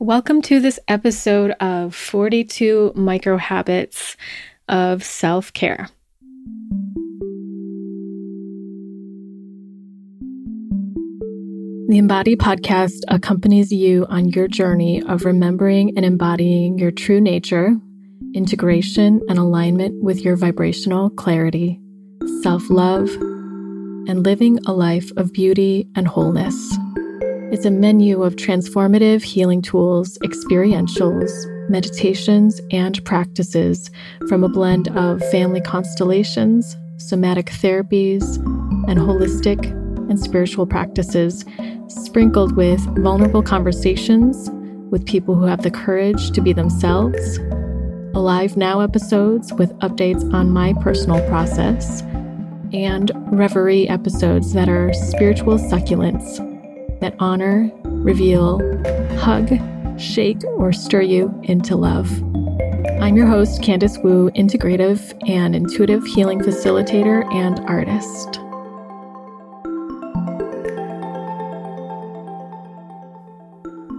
Welcome to this episode of 42 Micro Habits of Self Care. The Embody podcast accompanies you on your journey of remembering and embodying your true nature, integration, and alignment with your vibrational clarity, self love, and living a life of beauty and wholeness. It's a menu of transformative healing tools, experientials, meditations, and practices from a blend of family constellations, somatic therapies, and holistic and spiritual practices, sprinkled with vulnerable conversations with people who have the courage to be themselves, Alive Now episodes with updates on my personal process, and Reverie episodes that are spiritual succulents that honor, reveal, hug, shake, or stir you into love. I'm your host, Candice Wu, integrative and intuitive healing facilitator and artist.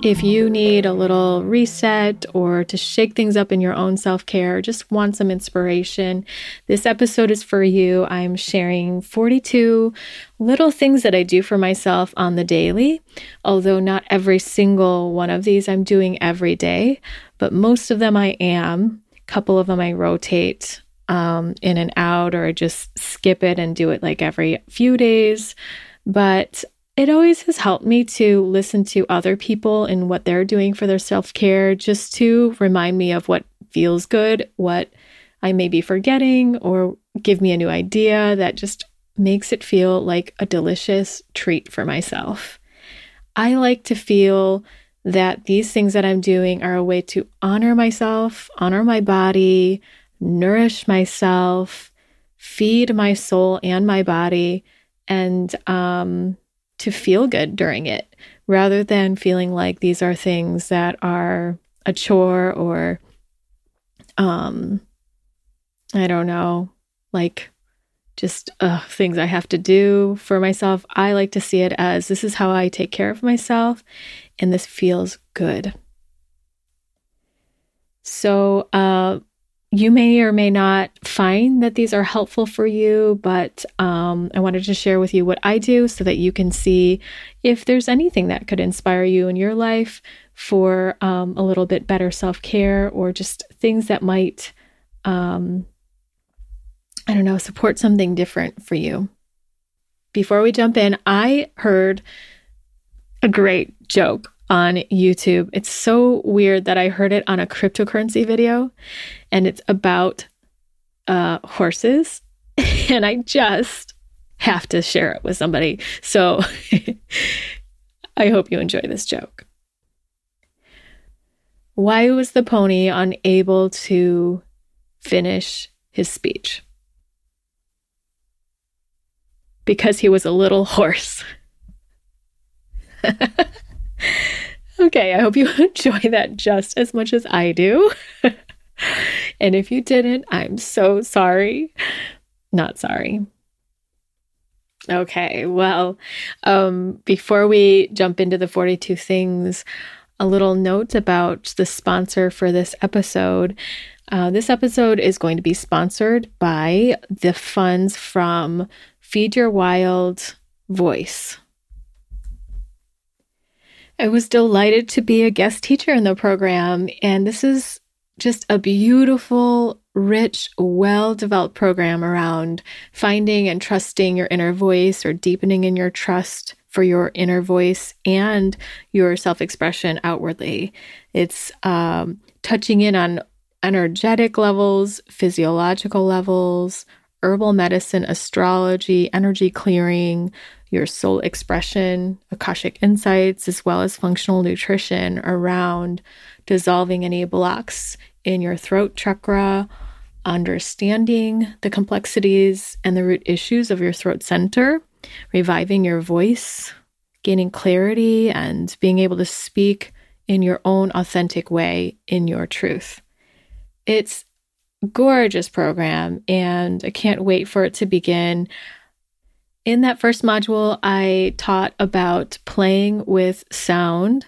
If you need a little reset or to shake things up in your own self care, just want some inspiration, this episode is for you. I'm sharing 42 little things that I do for myself on the daily, although not every single one of these I'm doing every day, but most of them I am. A couple of them I rotate um, in and out, or I just skip it and do it like every few days. But it always has helped me to listen to other people and what they're doing for their self care, just to remind me of what feels good, what I may be forgetting, or give me a new idea that just makes it feel like a delicious treat for myself. I like to feel that these things that I'm doing are a way to honor myself, honor my body, nourish myself, feed my soul and my body, and um, to feel good during it rather than feeling like these are things that are a chore or um I don't know, like just uh, things I have to do for myself. I like to see it as this is how I take care of myself, and this feels good. So, uh, you may or may not find that these are helpful for you, but um, I wanted to share with you what I do so that you can see if there's anything that could inspire you in your life for um, a little bit better self care or just things that might, um, I don't know, support something different for you. Before we jump in, I heard a great joke on YouTube. It's so weird that I heard it on a cryptocurrency video and it's about uh, horses. and I just have to share it with somebody. So I hope you enjoy this joke. Why was the pony unable to finish his speech? Because he was a little horse. okay, I hope you enjoy that just as much as I do. and if you didn't, I'm so sorry. Not sorry. Okay, well, um, before we jump into the 42 things, a little note about the sponsor for this episode. Uh, this episode is going to be sponsored by the funds from Feed Your Wild Voice. I was delighted to be a guest teacher in the program, and this is just a beautiful, rich, well developed program around finding and trusting your inner voice or deepening in your trust for your inner voice and your self expression outwardly. It's um, touching in on energetic levels, physiological levels, herbal medicine, astrology, energy clearing, your soul expression, Akashic insights, as well as functional nutrition around dissolving any blocks in your throat chakra, understanding the complexities and the root issues of your throat center, reviving your voice, gaining clarity, and being able to speak in your own authentic way in your truth. It's gorgeous program and I can't wait for it to begin. In that first module, I taught about playing with sound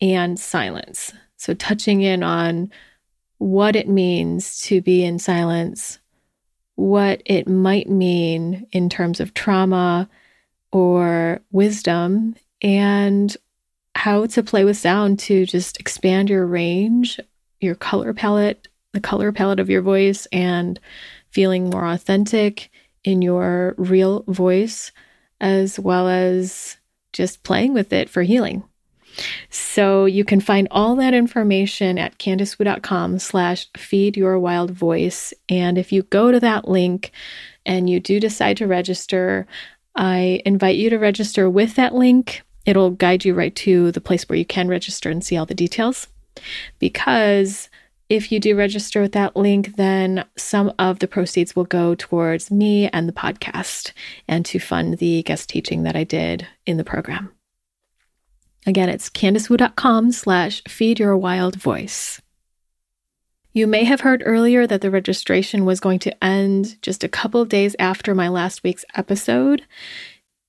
and silence. So, touching in on what it means to be in silence, what it might mean in terms of trauma or wisdom, and how to play with sound to just expand your range, your color palette, the color palette of your voice, and feeling more authentic in your real voice, as well as just playing with it for healing. So you can find all that information at candicewu.com slash feed your wild voice. And if you go to that link and you do decide to register, I invite you to register with that link. It'll guide you right to the place where you can register and see all the details. Because if you do register with that link, then some of the proceeds will go towards me and the podcast and to fund the guest teaching that I did in the program. Again, it's candicewu.com slash feed your wild voice. You may have heard earlier that the registration was going to end just a couple of days after my last week's episode,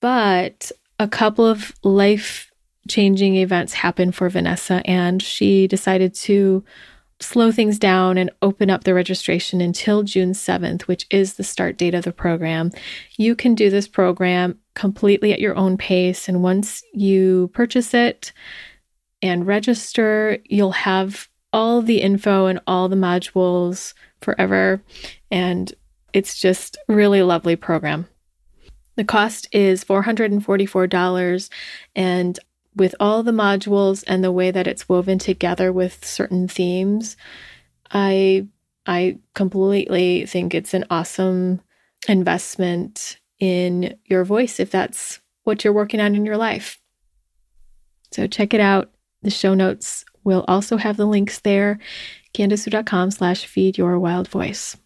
but a couple of life changing events happened for Venessa, and she decided to slow things down and open up the registration until June 7th, which is the start date of the program. You can do this program completely at your own pace. And once you purchase it and register, you'll have all the info and all the modules forever. And it's just really lovely program. The cost is $444 and with all the modules and the way that it's woven together with certain themes, I I completely think it's an awesome investment in your voice if that's what you're working on in your life. So check it out. The show notes will also have the links there. candicewu.com slash feed your wild voice.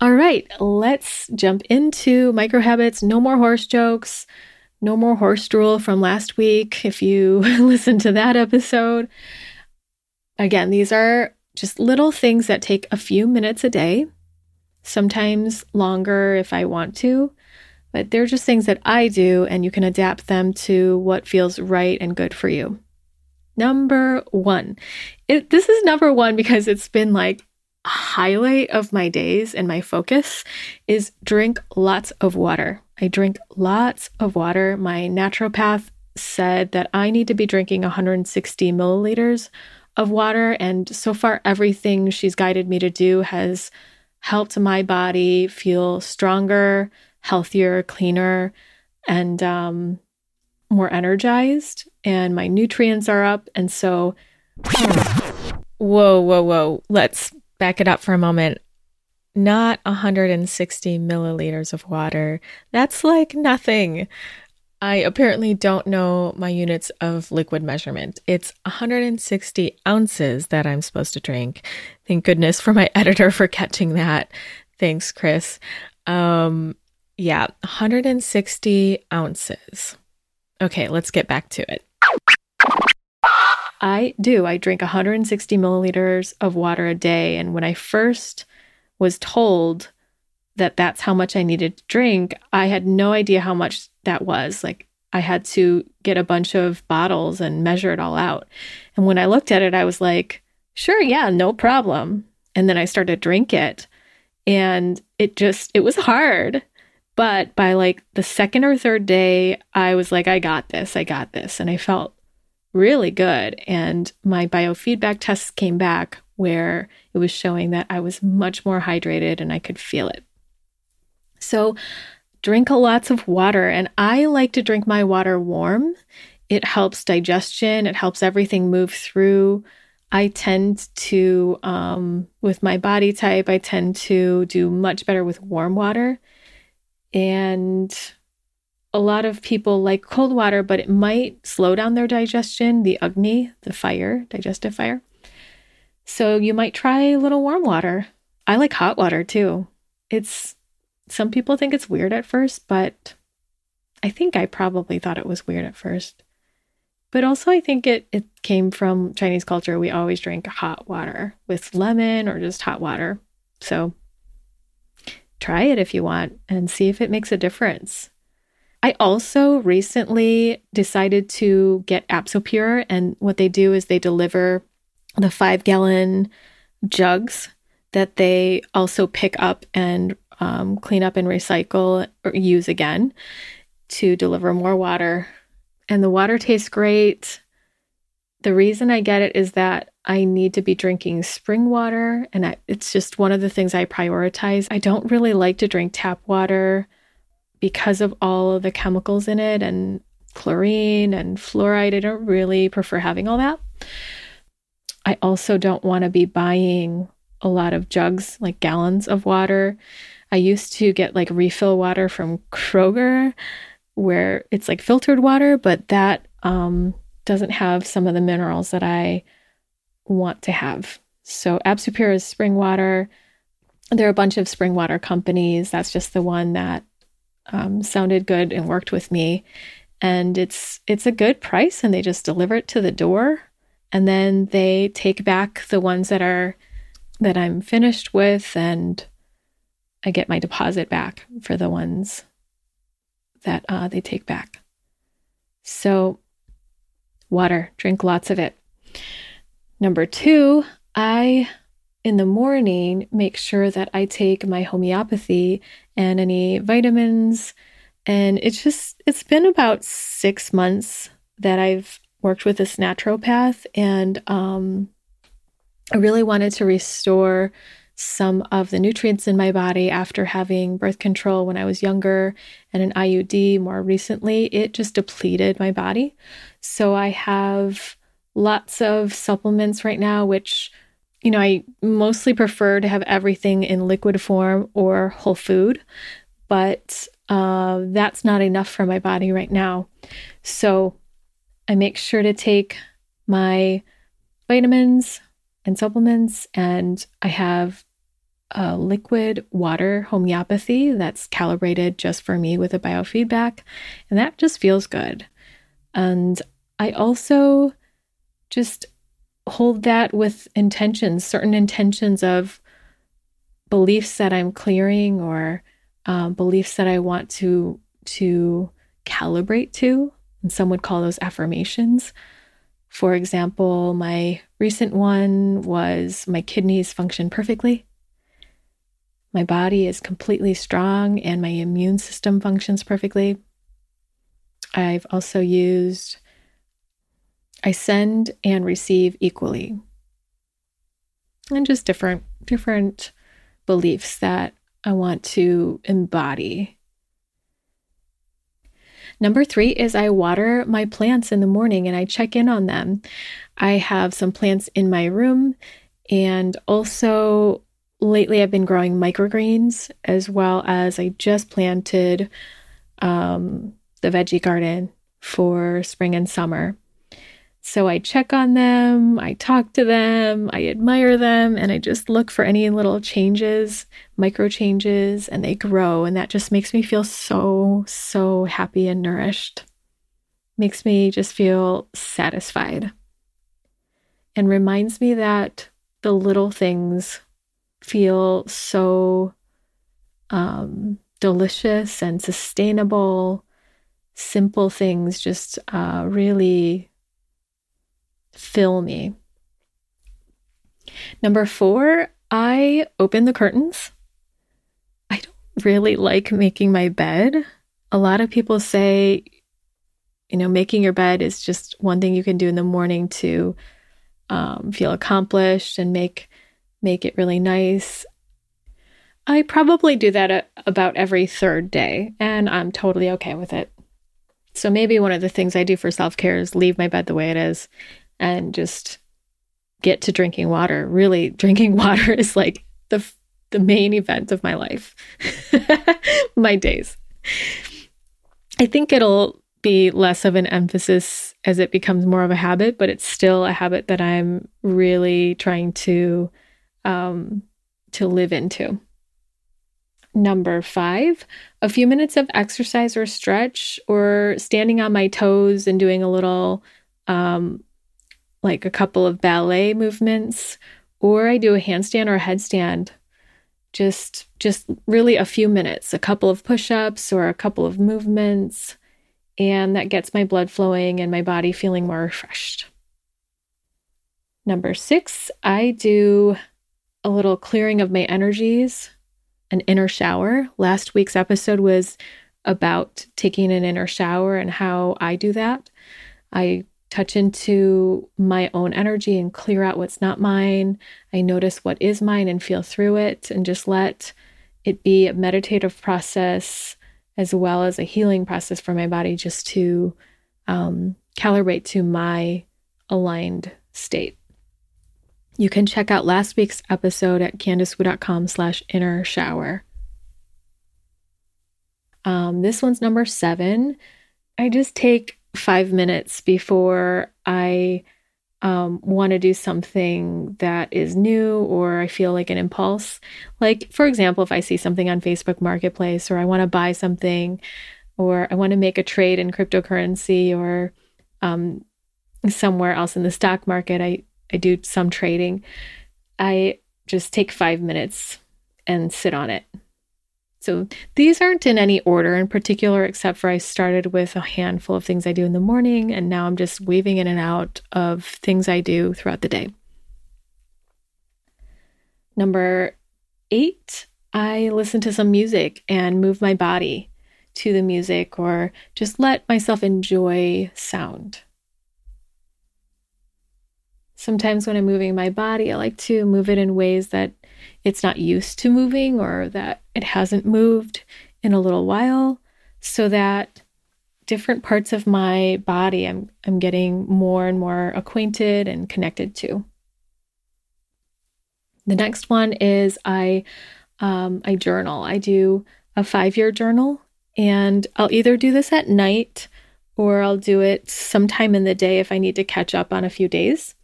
All right, let's jump into micro habits. No more horse jokes. No more horse drool from last week. If you listen to that episode, again, these are just little things that take a few minutes a day, sometimes longer if I want to, but they're just things that I do, and you can adapt them to what feels right and good for you. Number one, it, this is number one because it's been like a highlight of my days and my focus is drink lots of water. I drink lots of water. My naturopath said that I need to be drinking 160 milliliters of water. And so far, everything she's guided me to do has helped my body feel stronger, healthier, cleaner, and um, more energized. And my nutrients are up. And so, whoa, whoa, whoa. Let's back it up for a moment not 160 milliliters of water. That's like nothing. I apparently don't know my units of liquid measurement. It's 160 ounces that I'm supposed to drink. Thank goodness for my editor for catching that. Thanks, Chris. Um, yeah, 160 ounces. Okay, let's get back to it. I do. I drink 160 milliliters of water a day. And when I first was told that that's how much I needed to drink, I had no idea how much that was. Like I had to get a bunch of bottles and measure it all out. And when I looked at it, I was like, sure, yeah, no problem. And then I started to drink it. And it just, it was hard. But by like the second or third day, I was like, I got this, I got this. And I felt really good. And my biofeedback tests came back where it was showing that I was much more hydrated and I could feel it. So, drink a lots of water. And I like to drink my water warm. It helps digestion, it helps everything move through. I tend to, um, with my body type, I tend to do much better with warm water. And a lot of people like cold water, but it might slow down their digestion, the Agni, the fire, digestive fire. So you might try a little warm water. I like hot water too. It's some people think it's weird at first, but I think I probably thought it was weird at first. But also I think it it came from Chinese culture. We always drink hot water with lemon or just hot water. So try it if you want and see if it makes a difference. I also recently decided to get Absopure, and what they do is they deliver the five gallon jugs that they also pick up and um, clean up and recycle or use again to deliver more water. And the water tastes great. The reason I get it is that I need to be drinking spring water, and I, it's just one of the things I prioritize. I don't really like to drink tap water because of all of the chemicals in it and chlorine and fluoride. I don't really prefer having all that. I also don't want to be buying a lot of jugs, like gallons of water. I used to get like refill water from Kroger where it's like filtered water, but that um, doesn't have some of the minerals that I want to have. So Absopure is spring water. There are a bunch of spring water companies. That's just the one that um, sounded good and worked with me. And it's it's a good price, and they just deliver it to the door, and then they take back the ones that are that I'm finished with, and I get my deposit back for the ones that uh, they take back. So, water, drink lots of it. Number two, I in the morning make sure that I take my homeopathy and any vitamins. And it's just, it's been about six months that I've worked with this naturopath, and um, I really wanted to restore some of the nutrients in my body after having birth control when I was younger and an IUD more recently. It just depleted my body. So I have lots of supplements right now, which, you know, I mostly prefer to have everything in liquid form or whole food, but uh, that's not enough for my body right now. So I make sure to take my vitamins and supplements, and I have a liquid water homeopathy that's calibrated just for me with a biofeedback, and that just feels good. And I also just hold that with intentions, certain intentions of beliefs that I'm clearing or um, beliefs that I want to to calibrate to. And some would call those affirmations. For example, my recent one was my kidneys function perfectly. My body is completely strong and my immune system functions perfectly. I've also used I send and receive equally. And just different different beliefs that I want to embody. Number three is I water my plants in the morning and I check in on them. I have some plants in my room, and also lately I've been growing microgreens as well as I just planted um, the veggie garden for spring and summer. So I check on them, I talk to them, I admire them, and I just look for any little changes, micro changes, and they grow. And that just makes me feel so, so happy and nourished. Makes me just feel satisfied. And reminds me that the little things feel so um, delicious and sustainable. Simple things just uh, really fill me. Number four, I open the curtains. I don't really like making my bed. A lot of people say, you know, making your bed is just one thing you can do in the morning to um, feel accomplished and make make it really nice. I probably do that a, about every third day, and I'm totally okay with it. So maybe one of the things I do for self care is leave my bed the way it is and just get to drinking water. Really, drinking water is like the the main event of my life, my days. I think it'll be less of an emphasis as it becomes more of a habit, but it's still a habit that I'm really trying to um, to live into. Number five, a few minutes of exercise or stretch, or standing on my toes and doing a little um, like a couple of ballet movements, or I do a handstand or a headstand. just just really a few minutes, a couple of push-ups or a couple of movements, and that gets my blood flowing and my body feeling more refreshed. Number 6, I do a little clearing of my energies, an inner shower. Last week's episode was about taking an inner shower and how I do that. I touch into my own energy and clear out what's not mine. I notice what is mine and feel through it and just let it be a meditative process as well as a healing process for my body just to um, calibrate to my aligned state. You can check out last week's episode at candicewu.com slash inner shower. Um, this one's number seven. I just take five minutes before I um, want to do something that is new or I feel like an impulse. Like, for example, if I see something on Facebook Marketplace or I want to buy something or I want to make a trade in cryptocurrency or um, somewhere else in the stock market, I, I do some trading. I just take five minutes and sit on it so these aren't in any order in particular, except for I started with a handful of things I do in the morning, and now I'm just weaving in and out of things I do throughout the day. Number eight, I listen to some music and move my body to the music or just let myself enjoy sound. Sometimes when I'm moving my body, I like to move it in ways that it's not used to moving or that it hasn't moved in a little while so that different parts of my body I'm I'm getting more and more acquainted and connected to. The next one is I um, I journal. I do a five year journal, and I'll either do this at night or I'll do it sometime in the day if I need to catch up on a few days.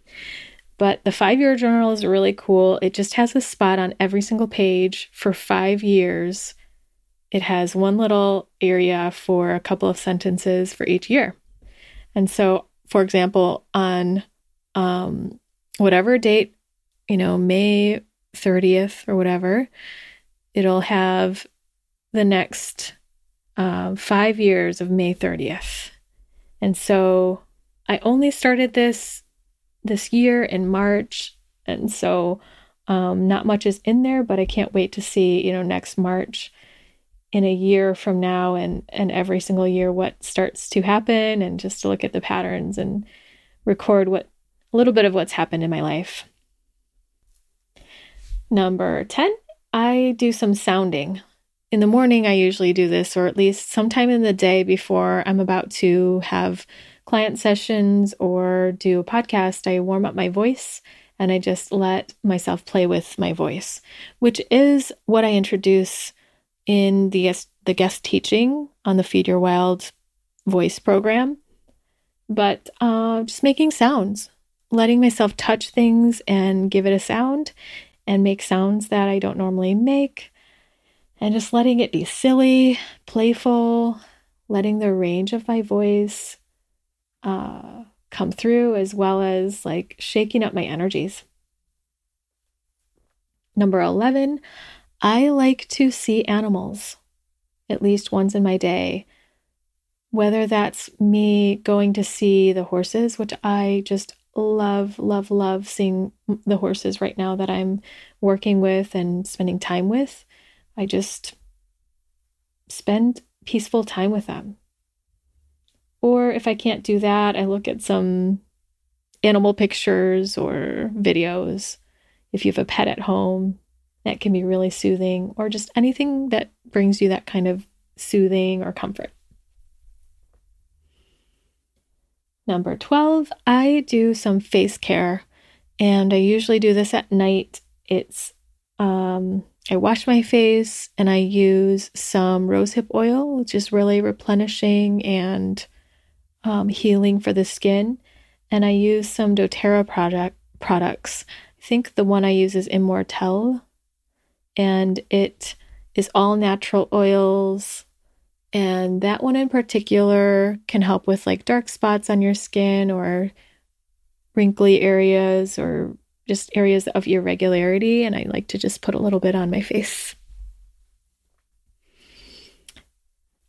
But the five year journal is really cool. It just has a spot on every single page for five years. It has one little area for a couple of sentences for each year. And so, for example, on um, whatever date, you know, May 30th or whatever, it'll have the next uh, five years of May 30th. And so I only started this this year in March. And so um, not much is in there, but I can't wait to see, you know, next March in a year from now and and every single year what starts to happen and just to look at the patterns and record what a little bit of what's happened in my life. Number 10, I do some sounding. In the morning I usually do this or at least sometime in the day before I'm about to have client sessions or do a podcast, I warm up my voice and I just let myself play with my voice, which is what I introduce in the the guest teaching on the Feed Your Wild voice program. But uh, just making sounds, letting myself touch things and give it a sound and make sounds that I don't normally make, and just letting it be silly, playful, letting the range of my voice uh, come through, as well as like shaking up my energies. Number 11, I like to see animals at least once in my day. Whether that's me going to see the horses, which I just love, love, love seeing the horses right now that I'm working with and spending time with. I just spend peaceful time with them. Or if I can't do that, I look at some animal pictures or videos. If you have a pet at home, that can be really soothing, or just anything that brings you that kind of soothing or comfort. Number 12, I do some face care, and I usually do this at night. It's um, I wash my face and I use some rosehip oil, which is really replenishing and um, healing for the skin. And I use some doTERRA product products. I think the one I use is Immortelle, and it is all natural oils. And that one in particular can help with like dark spots on your skin or wrinkly areas or just areas of irregularity, and I like to just put a little bit on my face.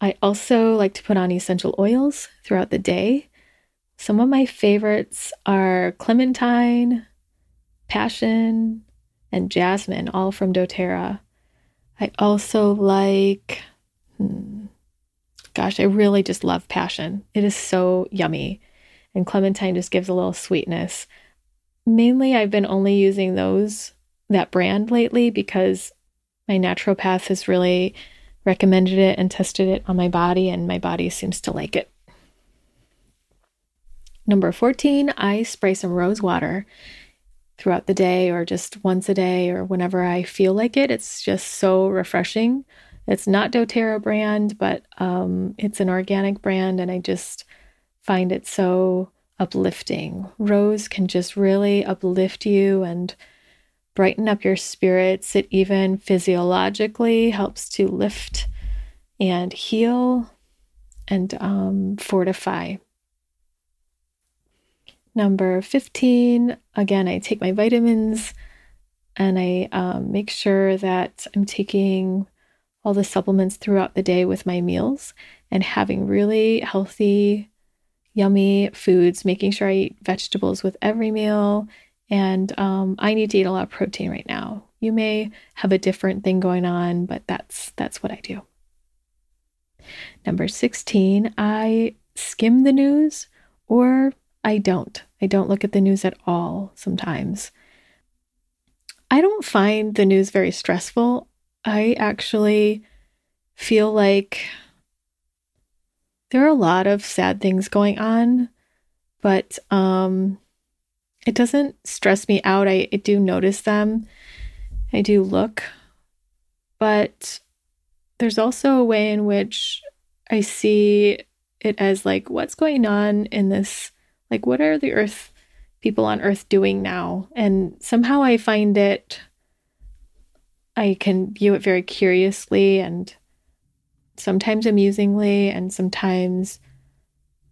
I also like to put on essential oils throughout the day. Some of my favorites are clementine, passion, and jasmine, all from doTERRA. I also like, hmm, gosh, I really just love passion. It is so yummy. And clementine just gives a little sweetness. Mainly, I've been only using those, that brand lately, because my naturopath has really recommended it and tested it on my body, and my body seems to like it. Number 14, I spray some rose water throughout the day or just once a day or whenever I feel like it. It's just so refreshing. It's not doTERRA brand, but um, it's an organic brand, and I just find it so uplifting. Rose can just really uplift you and brighten up your spirits. It even physiologically helps to lift and heal and um, fortify. Number 15, again, I take my vitamins and I um, make sure that I'm taking all the supplements throughout the day with my meals and having really healthy, yummy foods, making sure I eat vegetables with every meal. And um, I need to eat a lot of protein right now. You may have a different thing going on, but that's that's what I do. Number 16, I skim the news or I don't. I don't look at the news at all sometimes. I don't find the news very stressful. I actually feel like there are a lot of sad things going on, but um, it doesn't stress me out. I, I do notice them, I do look, but there's also a way in which I see it as like, what's going on in this like, what are the earth people on earth doing now? And somehow I find it, I can view it very curiously and sometimes amusingly and sometimes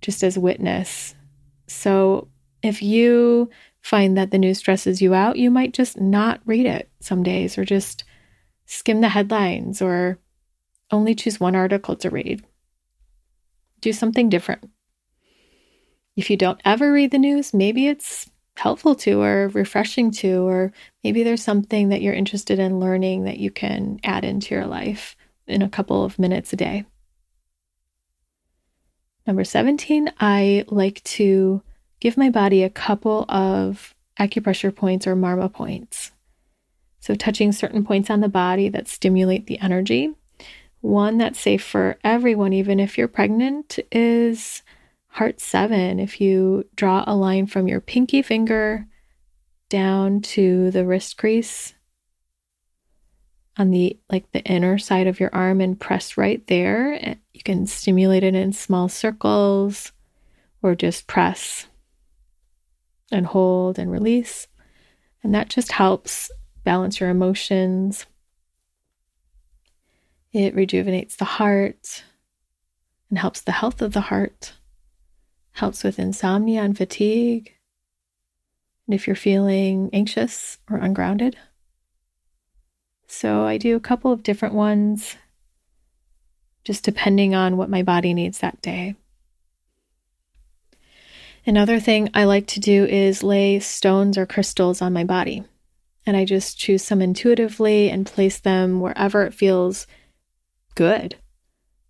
just as witness. So if you find that the news stresses you out, you might just not read it some days or just skim the headlines or only choose one article to read. Do something different if you don't ever read the news, maybe it's helpful to or refreshing to, or maybe there's something that you're interested in learning that you can add into your life in a couple of minutes a day. Number 17, I like to give my body a couple of acupressure points or marma points. So, touching certain points on the body that stimulate the energy. One that's safe for everyone, even if you're pregnant, is Heart seven, if you draw a line from your pinky finger down to the wrist crease on the like the inner side of your arm and press right there. Eh, you can stimulate it in small circles or just press and hold and release. And that just helps balance your emotions. It rejuvenates the heart and helps the health of the heart helps with insomnia and fatigue. And if you're feeling anxious or ungrounded. So I do a couple of different ones, just depending on what my body needs that day. Another thing I like to do is lay stones or crystals on my body. And I just choose some intuitively and place them wherever it feels good.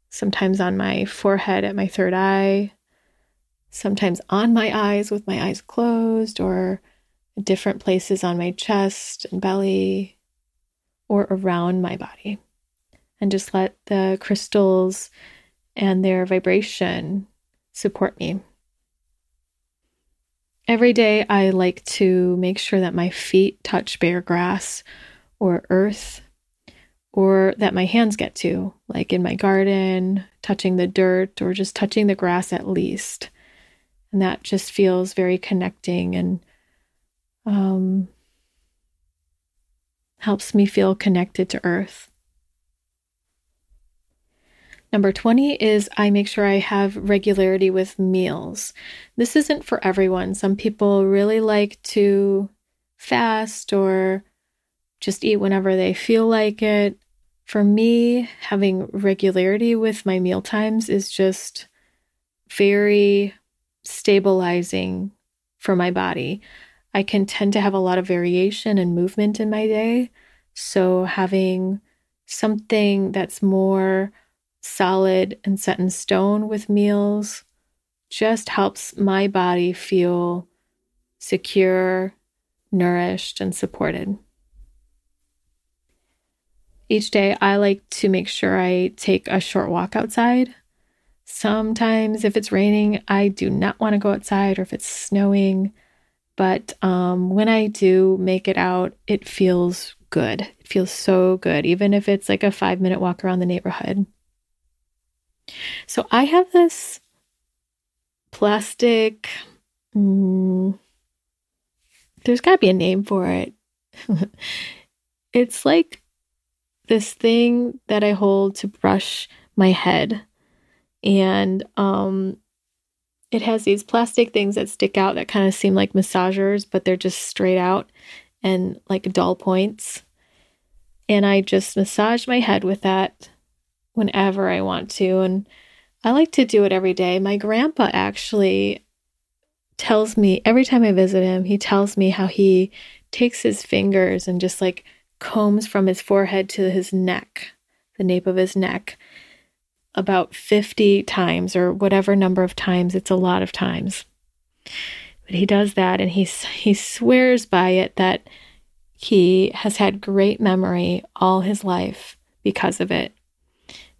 Sometimes on my forehead at my third eye, sometimes on my eyes with my eyes closed, or different places on my chest and belly, or around my body. And just let the crystals and their vibration support me. Every day, I like to make sure that my feet touch bare grass or earth, or that my hands get to, like in my garden, touching the dirt, or just touching the grass at least. And that just feels very connecting and um, helps me feel connected to earth. Number 20 is I make sure I have regularity with meals. This isn't for everyone. Some people really like to fast or just eat whenever they feel like it. For me, having regularity with my meal times is just very stabilizing for my body. I can tend to have a lot of variation and movement in my day. So, having something that's more solid and set in stone with meals just helps my body feel secure, nourished, and supported. Each day, I like to make sure I take a short walk outside. Sometimes, if it's raining, I do not want to go outside, or if it's snowing. But um, when I do make it out, it feels good. It feels so good, even if it's like a five minute walk around the neighborhood. So I have this plastic. Mm, there's got to be a name for it. it's like this thing that I hold to brush my head. And um, it has these plastic things that stick out that kind of seem like massagers, but they're just straight out and like dull points. And I just massage my head with that whenever I want to. And I like to do it every day. My grandpa actually tells me every time I visit him, he tells me how he takes his fingers and just like combs from his forehead to his neck, the nape of his neck, about 50 times or whatever number of times. It's a lot of times. But he does that and he, he swears by it that he has had great memory all his life because of it.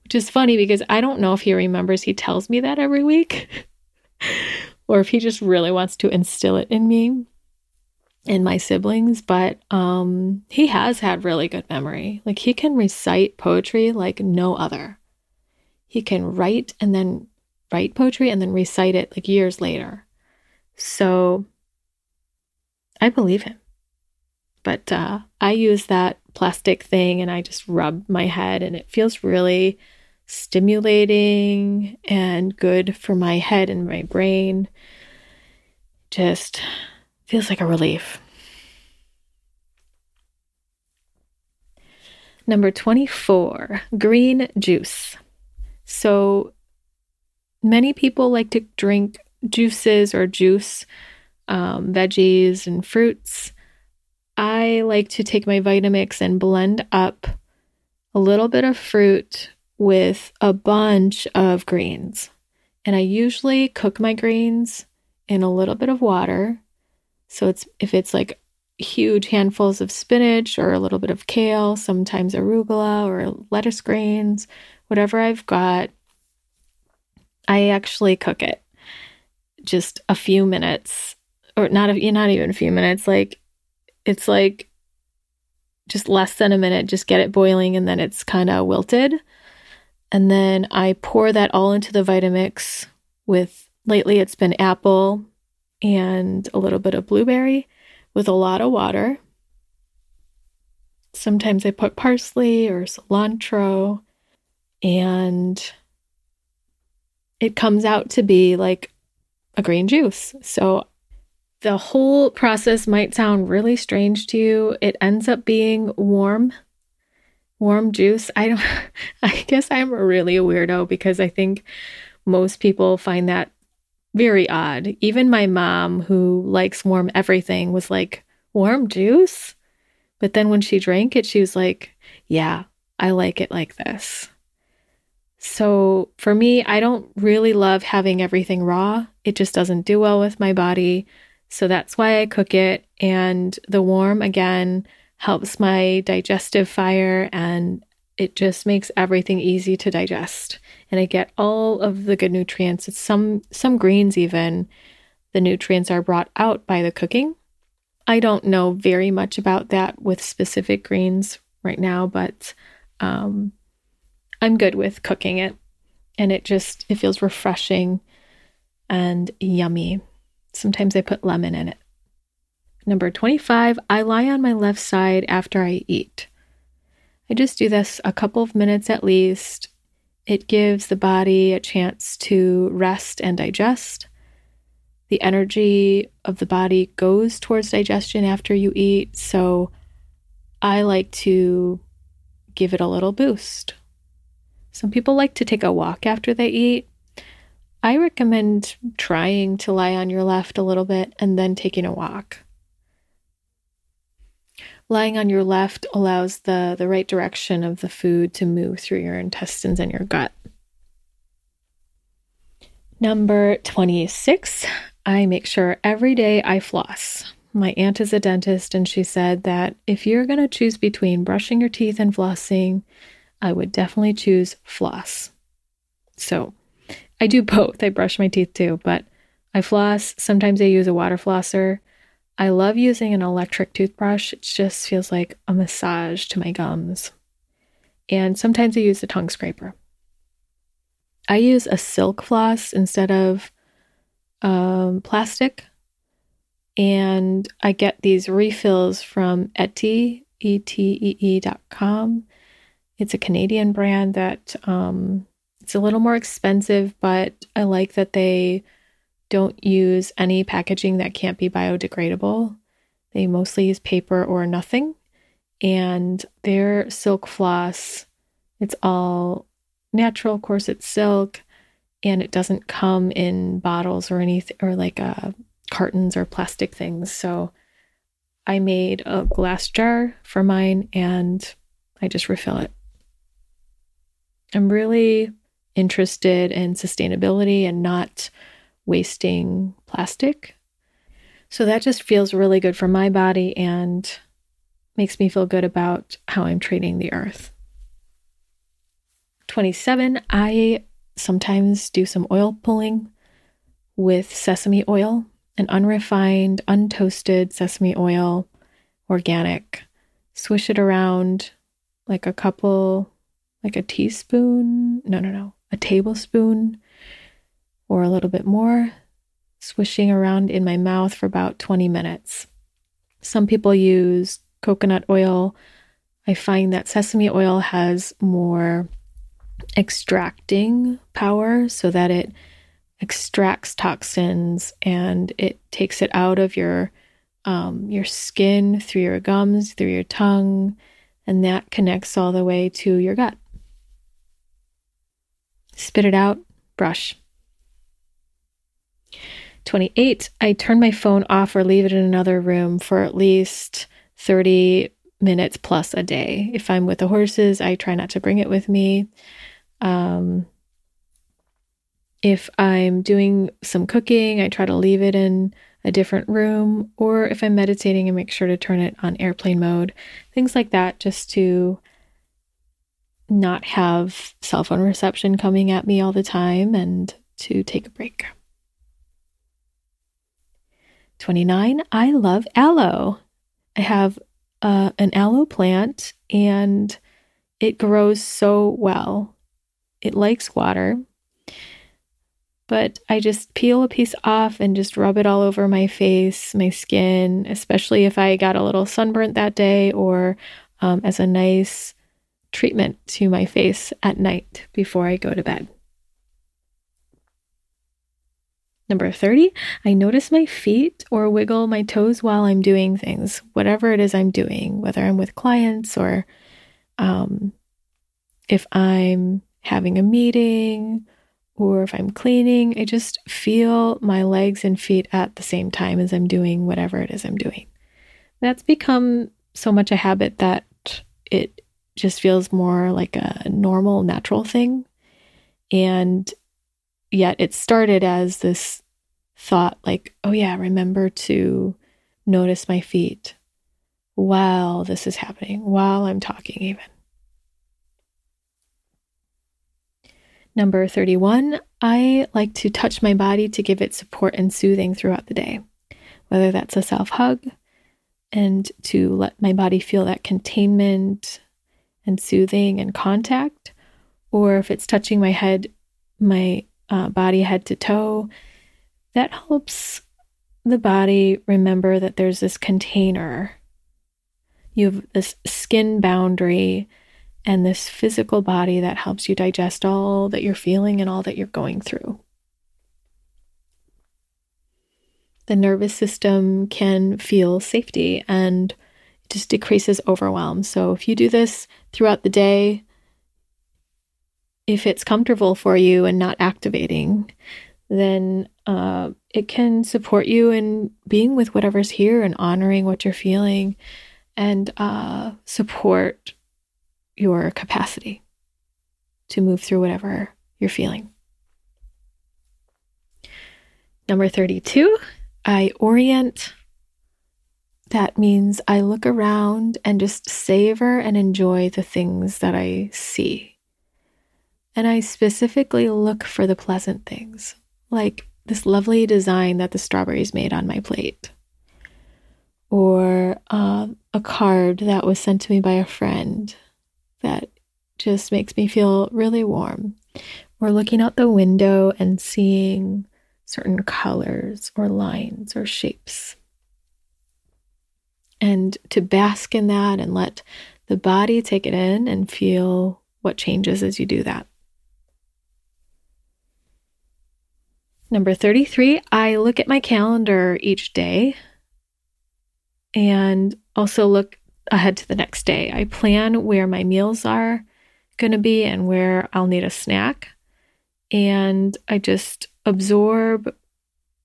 Which is funny because I don't know if he remembers he tells me that every week or if he just really wants to instill it in me and my siblings, but um he has had really good memory. Like he can recite poetry like no other. He can write and then write poetry and then recite it like years later. So I believe him. But uh, I use that plastic thing and I just rub my head, and it feels really stimulating and good for my head and my brain. Just feels like a relief. Number 24, green juice. So many people like to drink juices or juice, um, veggies and fruits. I like to take my Vitamix and blend up a little bit of fruit with a bunch of greens. And I usually cook my greens in a little bit of water. So it's if it's like huge handfuls of spinach or a little bit of kale, sometimes arugula or lettuce greens, whatever I've got, I actually cook it just a few minutes or not a, not even a few minutes like it's like just less than a minute just get it boiling and then it's kind of wilted and then I pour that all into the Vitamix with lately it's been apple and a little bit of blueberry with a lot of water. Sometimes I put parsley or cilantro and it comes out to be like a green juice. So the whole process might sound really strange to you. It ends up being warm warm juice. I don't I guess I'm really a weirdo because I think most people find that very odd. Even my mom who likes warm everything was like, "Warm juice?" But then when she drank it, she was like, "Yeah, I like it like this." So for me, I don't really love having everything raw. It just doesn't do well with my body. So that's why I cook it. And the warm, again, helps my digestive fire and it just makes everything easy to digest. And i get all of the good nutrients. It's some some greens even the nutrients are brought out by the cooking. I don't know very much about that with specific greens right now but um, i'm good with cooking it. And it just it feels refreshing and yummy. Sometimes i put lemon in it Number 25, I lie on my left side after I eat. I just do this a couple of minutes at least. It gives the body a chance to rest and digest. the energy of the body goes towards digestion after you eat. So I like to give it a little boost. Some people like to take a walk after they eat. I recommend trying to lie on your left a little bit and then taking a walk. Lying on your left allows the, the right direction of the food to move through your intestines and your gut. Number 26, I make sure every day I floss. My aunt is a dentist, and she said that if you're going to choose between brushing your teeth and flossing, I would definitely choose floss. So I do both. I brush my teeth too, but I floss. Sometimes I use a water flosser. I love using an electric toothbrush. It just feels like a massage to my gums. And sometimes I use a tongue scraper. I use a silk floss instead of um, plastic. And I get these refills from Etee, E-T-E-E dot com. It's a Canadian brand that um, it's a little more expensive, but I like that they don't use any packaging that can't be biodegradable. They mostly use paper or nothing. And their silk floss, it's all natural. Of course, it's silk and it doesn't come in bottles or anything or like uh, cartons or plastic things. So I made a glass jar for mine and I just refill it. I'm really interested in sustainability and not wasting plastic. So that just feels really good for my body and makes me feel good about how I'm treating the earth. 27, I sometimes do some oil pulling with sesame oil, an unrefined, untoasted sesame oil, organic. Swish it around like a couple, like a teaspoon. No, no, no, a tablespoon or a little bit more, swishing around in my mouth for about 20 minutes. Some people use coconut oil. I find that sesame oil has more extracting power so that it extracts toxins and it takes it out of your um, your skin through your gums through your tongue and that connects all the way to your gut spit it out brush 28 i turn my phone off or leave it in another room for at least 30 minutes plus a day if i'm with the horses i try not to bring it with me um, if I'm doing some cooking, I try to leave it in a different room, or if I'm meditating, I make sure to turn it on airplane mode, things like that, just to not have cell phone reception coming at me all the time and to take a break. 29. I love aloe. I have uh, an aloe plant and it grows so well. It likes water. But I just peel a piece off and just rub it all over my face, my skin, especially if I got a little sunburnt that day or um, as a nice treatment to my face at night before I go to bed. Number 30, I notice my feet or wiggle my toes while I'm doing things, whatever it is I'm doing, whether I'm with clients or um, if I'm having a meeting or if I'm cleaning, I just feel my legs and feet at the same time as I'm doing whatever it is I'm doing. That's become so much a habit that it just feels more like a normal, natural thing. And yet it started as this thought like, oh, yeah, remember to notice my feet while this is happening, while I'm talking, even. Number 31, I like to touch my body to give it support and soothing throughout the day, whether that's a self hug and to let my body feel that containment and soothing and contact, or if it's touching my head, my uh, body head to toe, that helps the body remember that there's this container. You have this skin boundary and this physical body that helps you digest all that you're feeling and all that you're going through. the nervous system can feel safety and just decreases overwhelm. So if you do this throughout the day, if it's comfortable for you and not activating, then uh, it can support you in being with whatever's here and honoring what you're feeling and uh, support your capacity to move through whatever you're feeling. Number 32, I orient. That means I look around and just savor and enjoy the things that I see. And I specifically look for the pleasant things, like this lovely design that the strawberries made on my plate, or uh, a card that was sent to me by a friend that just makes me feel really warm, or looking out the window and seeing certain colors or lines or shapes. And to bask in that and let the body take it in and feel what changes as you do that. Number 33, I look at my calendar each day and also look ahead to the next day. I plan where my meals are going to be and where I'll need a snack. And I just absorb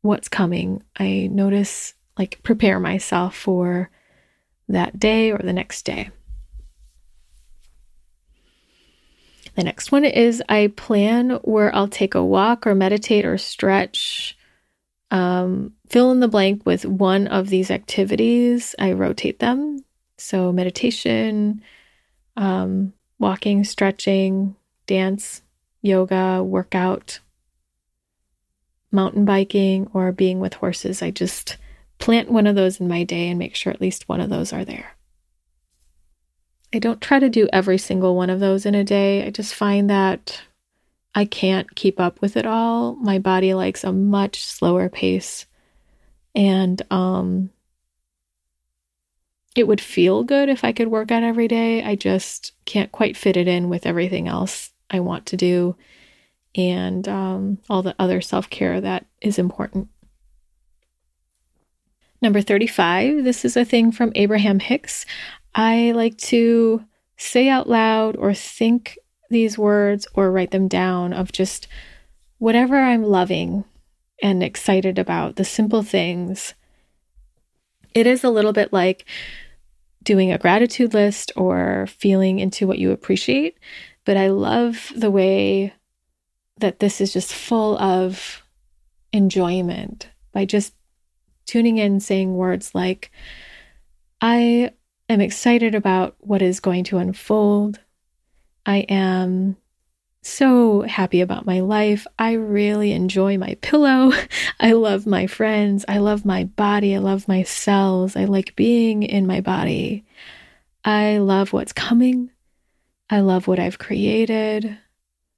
what's coming. I notice, like, prepare myself for that day or the next day. The next one is I plan where I'll take a walk or meditate or stretch. Um, fill in the blank with one of these activities. I rotate them. So, meditation, um, walking, stretching, dance, yoga, workout, mountain biking, or being with horses. I just plant one of those in my day and make sure at least one of those are there. I don't try to do every single one of those in a day. I just find that I can't keep up with it all. My body likes a much slower pace. And um it would feel good if I could work out every day. I just can't quite fit it in with everything else I want to do and um, all the other self care that is important. Number 35, this is a thing from Abraham Hicks. I like to say out loud or think these words or write them down of just whatever I'm loving and excited about, the simple things. It is a little bit like doing a gratitude list or feeling into what you appreciate, but I love the way that this is just full of enjoyment by just tuning in, saying words like, I am excited about what is going to unfold. I am so happy about my life. I really enjoy my pillow. I love my friends. I love my body. I love my cells. I like being in my body. I love what's coming. I love what I've created.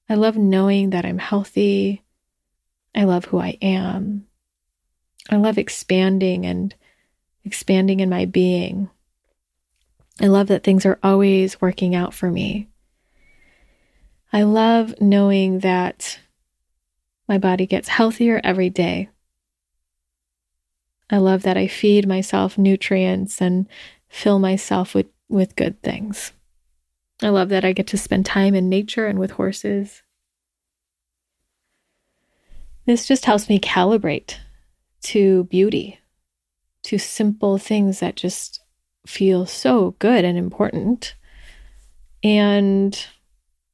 I love knowing that I'm healthy. I love who I am. I love expanding and expanding in my being. I love that things are always working out for me. I love knowing that my body gets healthier every day. I love that I feed myself nutrients and fill myself with, with good things. I love that I get to spend time in nature and with horses. This just helps me calibrate to beauty, to simple things that just feel so good and important. And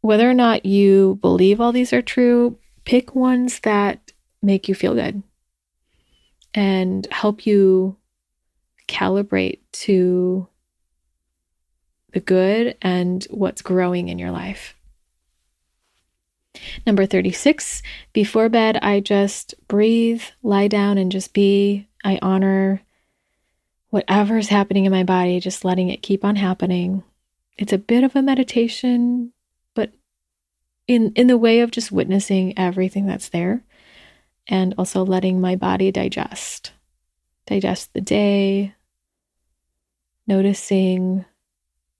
whether or not you believe all these are true, pick ones that make you feel good and help you calibrate to the good and what's growing in your life. Number 36, before bed, I just breathe, lie down, and just be. I honor whatever's happening in my body, just letting it keep on happening. It's a bit of a meditation, but in in the way of just witnessing everything that's there and also letting my body digest. Digest the day, noticing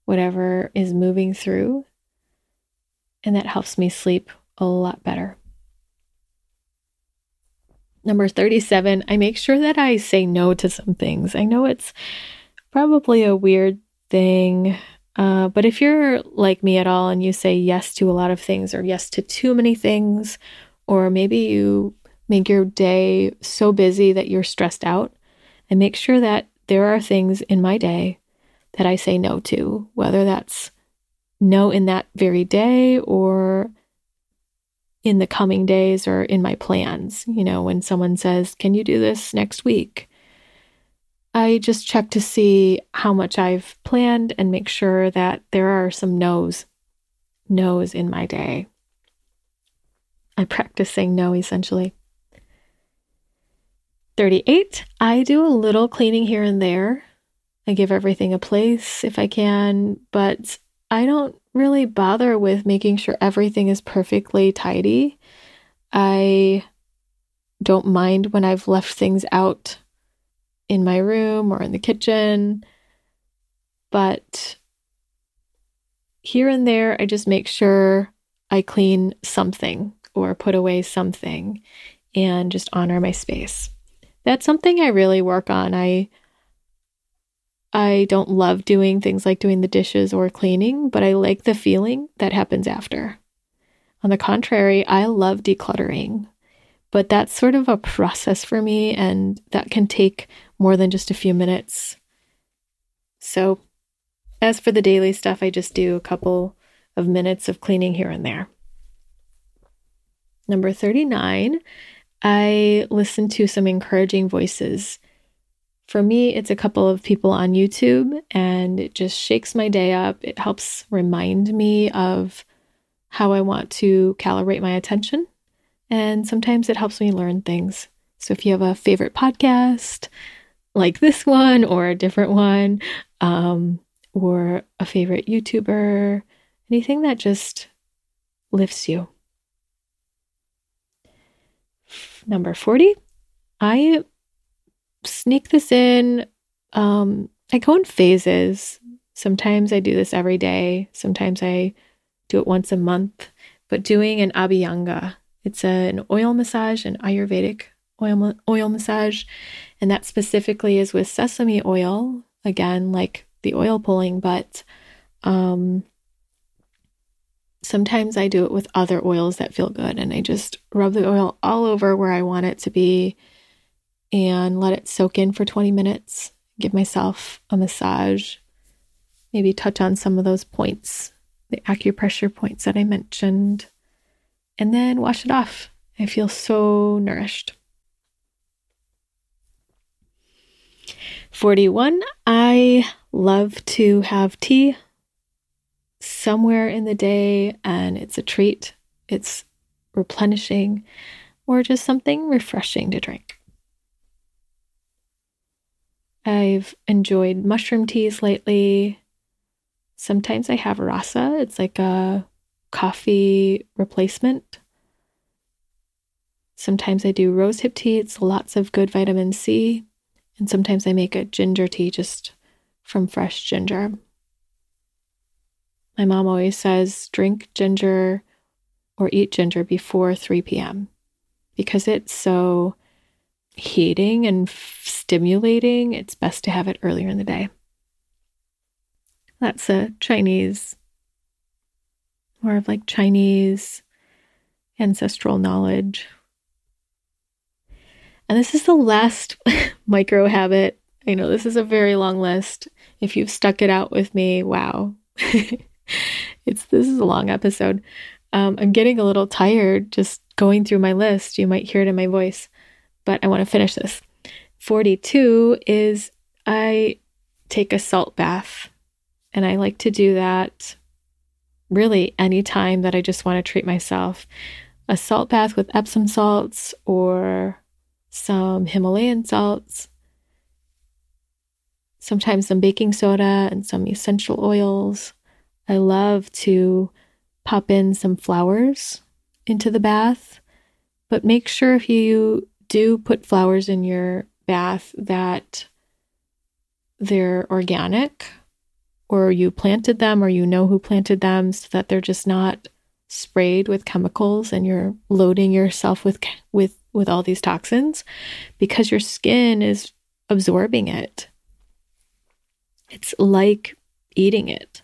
whatever is moving through, and that helps me sleep a lot better. Number 37, I make sure that I say no to some things. I know it's probably a weird thing, uh, but if you're like me at all and you say yes to a lot of things or yes to too many things, or maybe you make your day so busy that you're stressed out, I make sure that there are things in my day that I say no to, whether that's no in that very day or in the coming days or in my plans. You know, when someone says, Can you do this next week? I just check to see how much I've planned and make sure that there are some no's, no's in my day. I practice saying no essentially. 38, I do a little cleaning here and there. I give everything a place if I can, but I don't really bother with making sure everything is perfectly tidy. I don't mind when I've left things out in my room or in the kitchen, but here and there, I just make sure I clean something or put away something and just honor my space. That's something I really work on. I I don't love doing things like doing the dishes or cleaning, but I like the feeling that happens after. On the contrary, I love decluttering, but that's sort of a process for me, and that can take more than just a few minutes. So, as for the daily stuff, I just do a couple of minutes of cleaning here and there. Number 39, I listen to some encouraging voices for me, it's a couple of people on YouTube, and it just shakes my day up. It helps remind me of how I want to calibrate my attention. And sometimes it helps me learn things. So if you have a favorite podcast like this one or a different one, um, or a favorite YouTuber, anything that just lifts you. Number 40, I sneak this in. Um, I go in phases. Sometimes I do this every day. Sometimes I do it once a month. But doing an Abhyanga, it's a, an oil massage, an Ayurvedic oil oil massage, and that specifically is with sesame oil. Again, like the oil pulling, but um, sometimes I do it with other oils that feel good, and I just rub the oil all over where I want it to be and let it soak in for 20 minutes. Give myself a massage, maybe touch on some of those points, the acupressure points that I mentioned, and then wash it off. I feel so nourished. 41. I love to have tea somewhere in the day, and it's a treat. It's replenishing or just something refreshing to drink. I've enjoyed mushroom teas lately. Sometimes I have rasa, it's like a coffee replacement. Sometimes I do rosehip tea, it's lots of good vitamin C. And sometimes I make a ginger tea just from fresh ginger. My mom always says drink ginger or eat ginger before 3 p.m. because it's so heating and stimulating, it's best to have it earlier in the day. That's a Chinese, more of like Chinese ancestral knowledge. And this is the last micro habit. I know this is a very long list. If you've stuck it out with me, wow. it's this is a long episode. Um, I'm getting a little tired just going through my list. You might hear it in my voice but I want to finish this. 42 is I take a salt bath, and I like to do that really anytime that I just want to treat myself. A salt bath with Epsom salts or some Himalayan salts, sometimes some baking soda and some essential oils. I love to pop in some flowers into the bath, but make sure if you do put flowers in your bath that they're organic or you planted them or you know who planted them so that they're just not sprayed with chemicals and you're loading yourself with with with all these toxins because your skin is absorbing it. It's like eating it.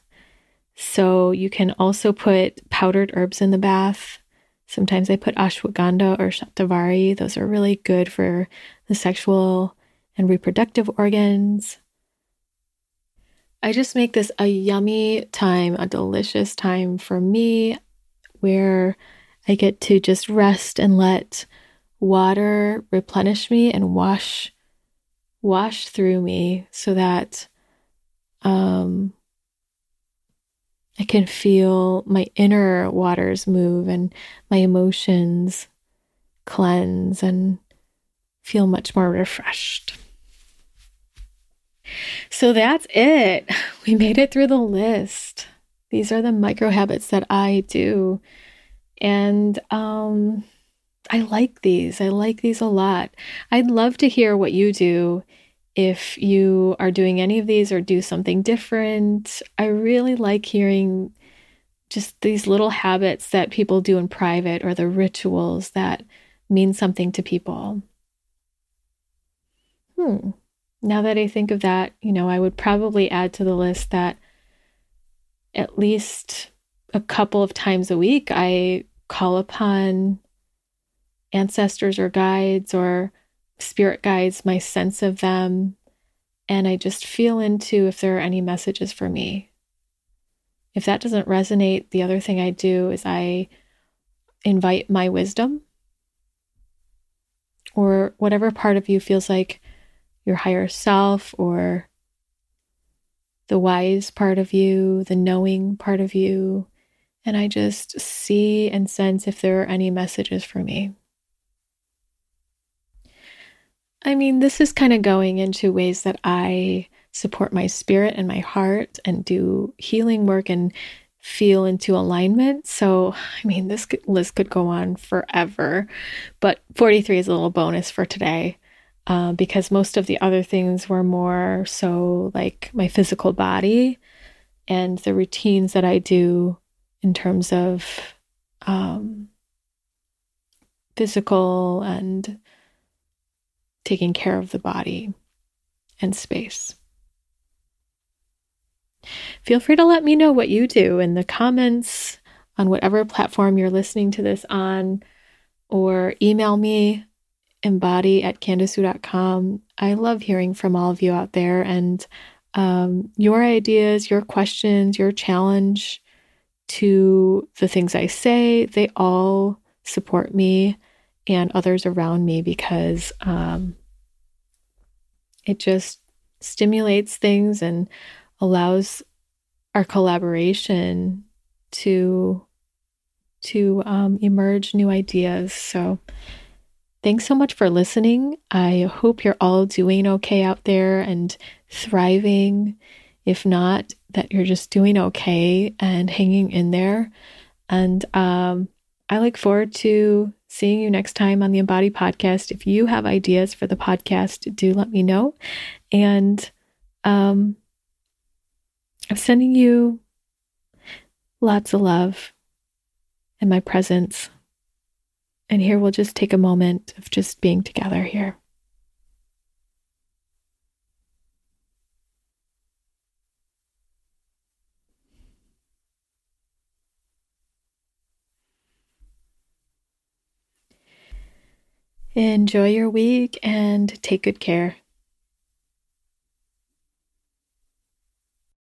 So you can also put powdered herbs in the bath. Sometimes I put ashwagandha or shatavari. Those are really good for the sexual and reproductive organs. I just make this a yummy time, a delicious time for me where I get to just rest and let water replenish me and wash wash through me so that um I can feel my inner waters move and my emotions cleanse and feel much more refreshed. So that's it. We made it through the list. These are the micro habits that I do. And um, I like these. I like these a lot. I'd love to hear what you do if you are doing any of these or do something different. I really like hearing just these little habits that people do in private or the rituals that mean something to people. Hmm. Now that I think of that, you know, I would probably add to the list that at least a couple of times a week I call upon ancestors or guides or spirit guides, my sense of them, and I just feel into if there are any messages for me. If that doesn't resonate, the other thing I do is I invite my wisdom or whatever part of you feels like your higher self or the wise part of you, the knowing part of you. And I just see and sense if there are any messages for me. I mean, this is kind of going into ways that I support my spirit and my heart and do healing work and feel into alignment. So, I mean, this list could go on forever, but 43 is a little bonus for today uh, because most of the other things were more so like my physical body and the routines that I do in terms of um, physical and taking care of the body and space. Feel free to let me know what you do in the comments on whatever platform you're listening to this on, or email me embody at candicewu.com. I love hearing from all of you out there and um, your ideas, your questions, your challenge to the things I say, they all support me and others around me because um, it just stimulates things and allows our collaboration to to um, emerge new ideas. So Thanks so much for listening. I hope you're all doing okay out there and thriving. If not, that you're just doing okay and hanging in there. And um, I look forward to seeing you next time on the Embody Podcast. If you have ideas for the podcast, do let me know. And um, I'm sending you lots of love and my presence. And here we'll just take a moment of just being together here. Enjoy your week and take good care.